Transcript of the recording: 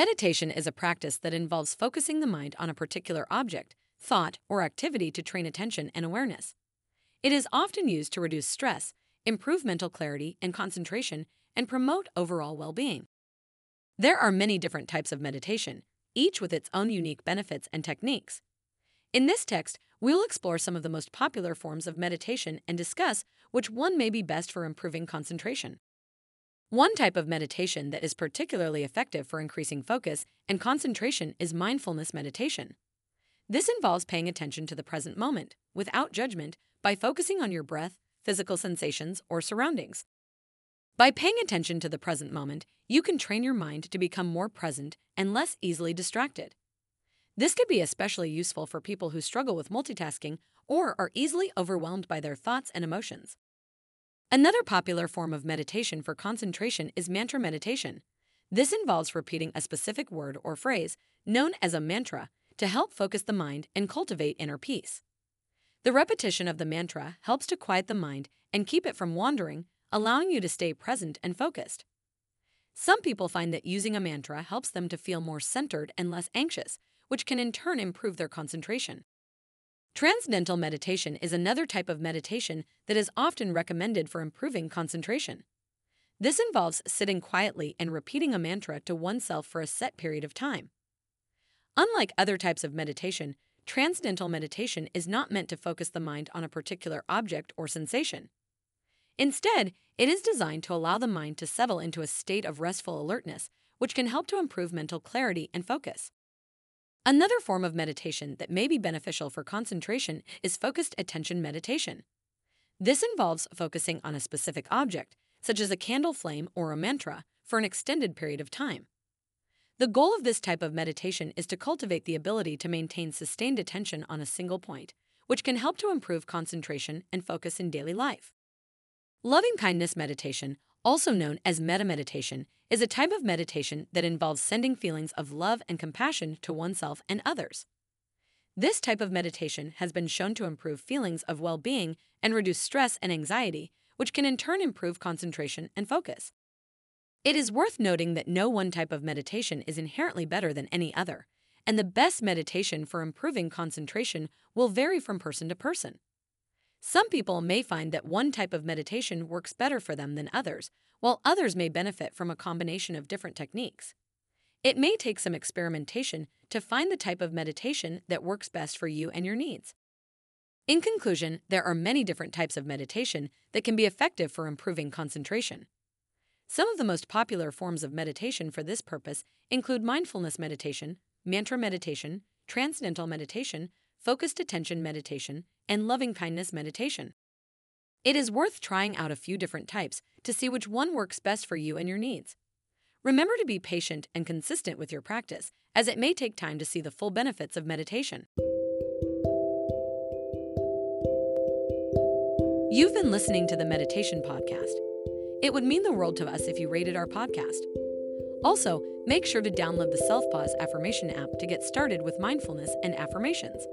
Meditation is a practice that involves focusing the mind on a particular object, thought, or activity to train attention and awareness. It is often used to reduce stress, improve mental clarity and concentration, and promote overall well being. There are many different types of meditation, each with its own unique benefits and techniques. In this text, we'll explore some of the most popular forms of meditation and discuss which one may be best for improving concentration. One type of meditation that is particularly effective for increasing focus and concentration is mindfulness meditation. This involves paying attention to the present moment, without judgment, by focusing on your breath, physical sensations, or surroundings. By paying attention to the present moment, you can train your mind to become more present and less easily distracted. This could be especially useful for people who struggle with multitasking or are easily overwhelmed by their thoughts and emotions. Another popular form of meditation for concentration is mantra meditation. This involves repeating a specific word or phrase, known as a mantra, to help focus the mind and cultivate inner peace. The repetition of the mantra helps to quiet the mind and keep it from wandering, allowing you to stay present and focused. Some people find that using a mantra helps them to feel more centered and less anxious, which can in turn improve their concentration. Transcendental meditation is another type of meditation that is often recommended for improving concentration. This involves sitting quietly and repeating a mantra to oneself for a set period of time. Unlike other types of meditation, transcendental meditation is not meant to focus the mind on a particular object or sensation. Instead, it is designed to allow the mind to settle into a state of restful alertness, which can help to improve mental clarity and focus. Another form of meditation that may be beneficial for concentration is focused attention meditation. This involves focusing on a specific object, such as a candle flame or a mantra, for an extended period of time. The goal of this type of meditation is to cultivate the ability to maintain sustained attention on a single point, which can help to improve concentration and focus in daily life. Loving kindness meditation, also known as metta meditation, is a type of meditation that involves sending feelings of love and compassion to oneself and others. This type of meditation has been shown to improve feelings of well being and reduce stress and anxiety, which can in turn improve concentration and focus. It is worth noting that no one type of meditation is inherently better than any other, and the best meditation for improving concentration will vary from person to person. Some people may find that one type of meditation works better for them than others, while others may benefit from a combination of different techniques. It may take some experimentation to find the type of meditation that works best for you and your needs. In conclusion, there are many different types of meditation that can be effective for improving concentration. Some of the most popular forms of meditation for this purpose include mindfulness meditation, mantra meditation, transcendental meditation, focused attention meditation, and loving kindness meditation. It is worth trying out a few different types to see which one works best for you and your needs. Remember to be patient and consistent with your practice, as it may take time to see the full benefits of meditation. You've been listening to the Meditation Podcast. It would mean the world to us if you rated our podcast. Also, make sure to download the Selfpause Affirmation app to get started with mindfulness and affirmations.